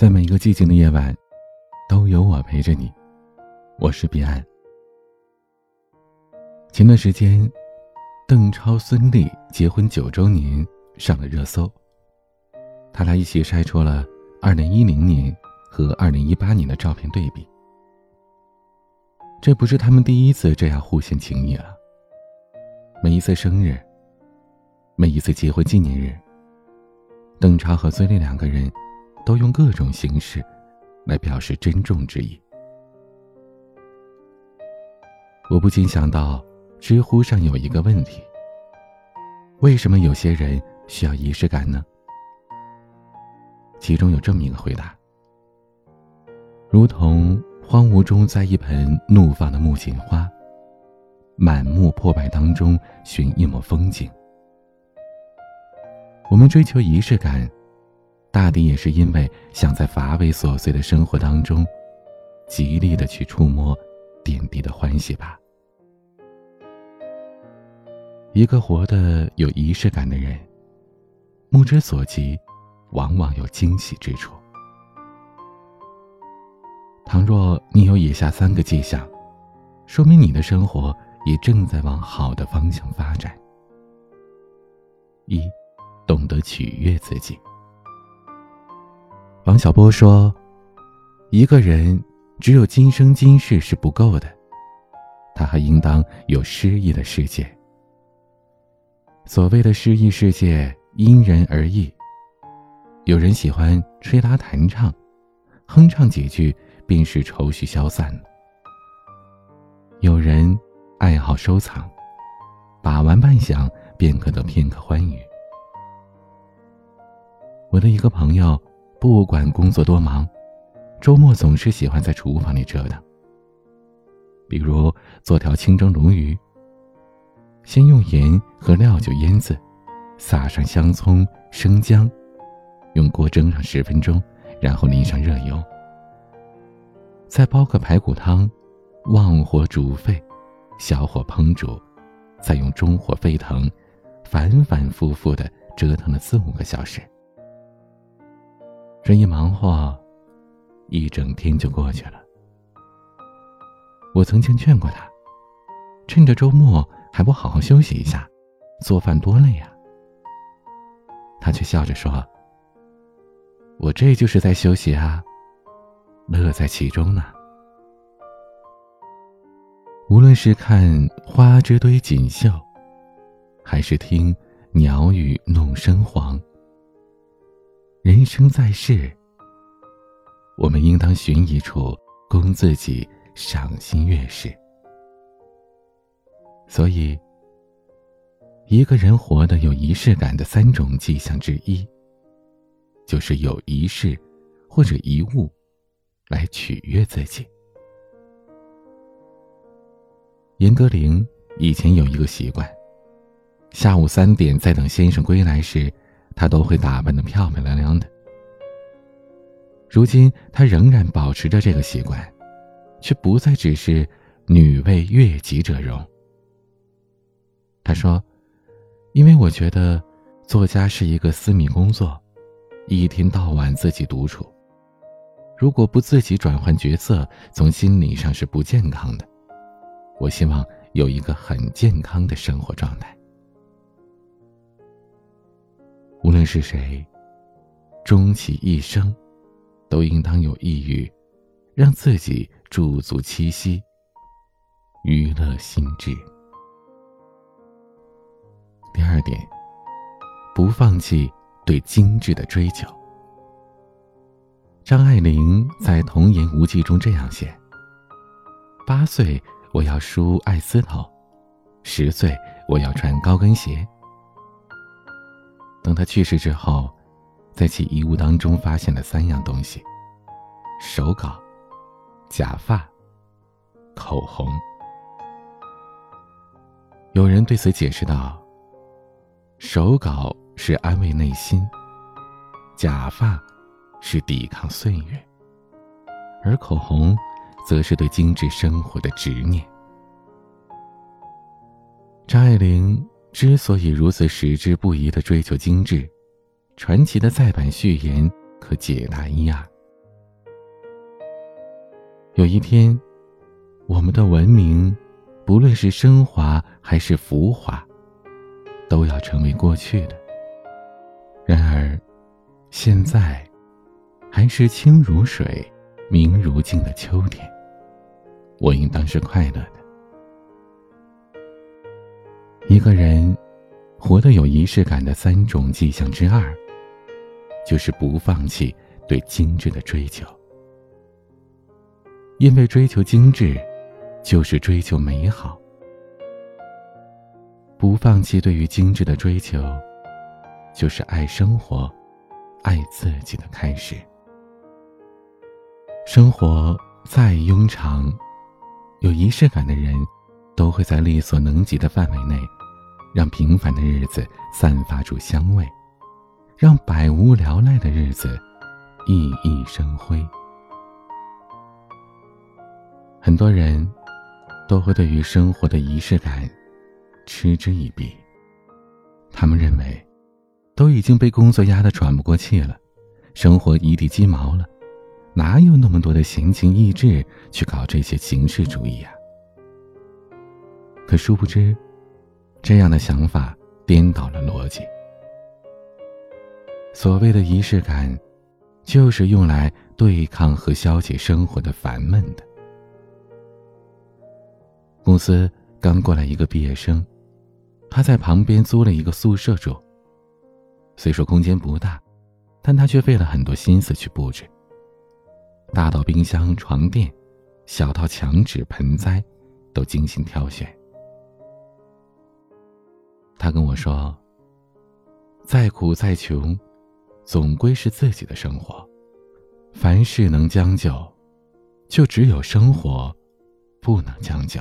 在每一个寂静的夜晚，都有我陪着你。我是彼岸。前段时间，邓超、孙俪结婚九周年上了热搜。他俩一起晒出了二零一零年和二零一八年的照片对比。这不是他们第一次这样互献情谊了。每一次生日，每一次结婚纪念日，邓超和孙俪两个人。都用各种形式来表示珍重之意。我不禁想到，知乎上有一个问题：为什么有些人需要仪式感呢？其中有这么一个回答：如同荒芜中栽一盆怒放的木槿花，满目破败当中寻一抹风景。我们追求仪式感。大抵也是因为想在乏味琐碎的生活当中，极力的去触摸点滴的欢喜吧。一个活得有仪式感的人，目之所及，往往有惊喜之处。倘若你有以下三个迹象，说明你的生活也正在往好的方向发展：一，懂得取悦自己。王小波说：“一个人只有今生今世是不够的，他还应当有诗意的世界。所谓的诗意世界，因人而异。有人喜欢吹拉弹唱，哼唱几句便是愁绪消散；有人爱好收藏，把玩半晌便可得片刻欢愉。我的一个朋友。”不管工作多忙，周末总是喜欢在厨房里折腾。比如做条清蒸鲈鱼，先用盐和料酒腌制，撒上香葱、生姜，用锅蒸上十分钟，然后淋上热油，再煲个排骨汤，旺火煮沸，小火烹煮，再用中火沸腾，反反复复的折腾了四五个小时。这一忙活，一整天就过去了。我曾经劝过他，趁着周末还不好好休息一下，做饭多累呀。他却笑着说：“我这就是在休息啊，乐在其中呢。”无论是看花枝堆锦绣，还是听鸟语弄声黄。人生在世，我们应当寻一处供自己赏心悦事。所以，一个人活得有仪式感的三种迹象之一，就是有仪式或者遗物来取悦自己。严歌苓以前有一个习惯，下午三点在等先生归来时。她都会打扮的漂漂亮亮的。如今，她仍然保持着这个习惯，却不再只是“女为悦己者容”。她说：“因为我觉得，作家是一个私密工作，一天到晚自己独处，如果不自己转换角色，从心理上是不健康的。我希望有一个很健康的生活状态。”无论是谁，终其一生，都应当有意欲，让自己驻足栖息，娱乐心智。第二点，不放弃对精致的追求。张爱玲在《童言无忌》中这样写：八岁我要梳爱丝头，十岁我要穿高跟鞋。等他去世之后，在其遗物当中发现了三样东西：手稿、假发、口红。有人对此解释道：“手稿是安慰内心，假发是抵抗岁月，而口红则是对精致生活的执念。”张爱玲。之所以如此矢志不移的追求精致，传奇的再版序言可解答一二。有一天，我们的文明，不论是升华还是浮华，都要成为过去的。然而，现在，还是清如水、明如镜的秋天。我应当是快乐的。一个人活得有仪式感的三种迹象之二，就是不放弃对精致的追求。因为追求精致，就是追求美好。不放弃对于精致的追求，就是爱生活、爱自己的开始。生活再庸常，有仪式感的人，都会在力所能及的范围内，让平凡的日子散发出香味，让百无聊赖的日子熠熠生辉。很多人都会对于生活的仪式感嗤之以鼻。他们认为，都已经被工作压得喘不过气了，生活一地鸡毛了，哪有那么多的闲情逸致去搞这些形式主义呀？可殊不知，这样的想法颠倒了逻辑。所谓的仪式感，就是用来对抗和消解生活的烦闷的。公司刚过来一个毕业生，他在旁边租了一个宿舍住。虽说空间不大，但他却费了很多心思去布置。大到冰箱、床垫，小到墙纸、盆栽，都精心挑选。他跟我说：“再苦再穷，总归是自己的生活。凡事能将就，就只有生活不能将就。”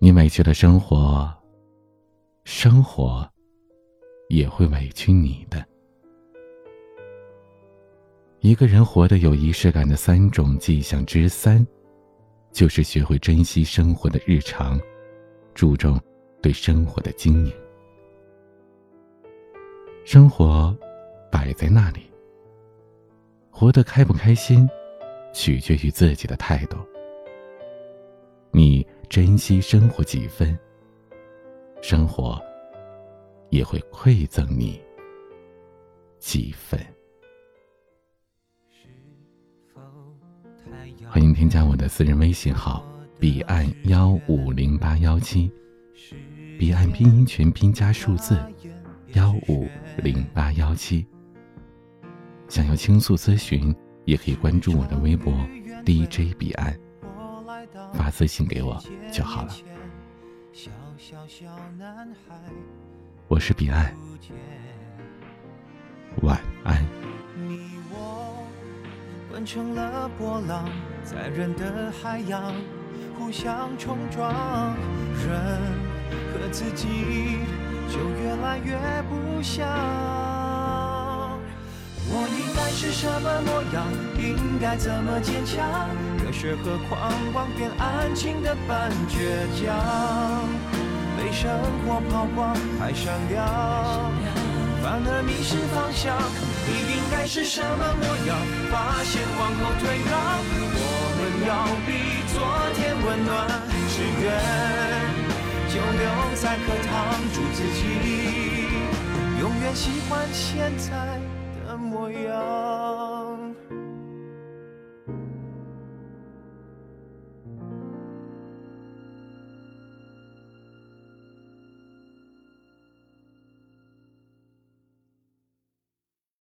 你委屈了生活，生活也会委屈你的。一个人活得有仪式感的三种迹象之三，就是学会珍惜生活的日常，注重对生活的经营。生活摆在那里，活得开不开心，取决于自己的态度。你。珍惜生活几分，生活也会馈赠你几分。欢迎添加我的私人微信号：彼岸幺五零八幺七，彼岸拼音全拼加数字幺五零八幺七。想要倾诉咨询，也可以关注我的微博 DJ 彼岸。发私信给我就好了。我是彼岸，晚安。你我混成了波浪，在人的海洋互相冲撞，人自己就越来越不像。我应该是什么模样？应该怎么坚强？热血和狂妄变安静的半倔强，被生活抛光太闪亮，反而迷失方向。你应该是什么模样？发现往后退让，我们要比昨天温暖。只愿就留在课堂，祝自己永远喜欢现在的。模样。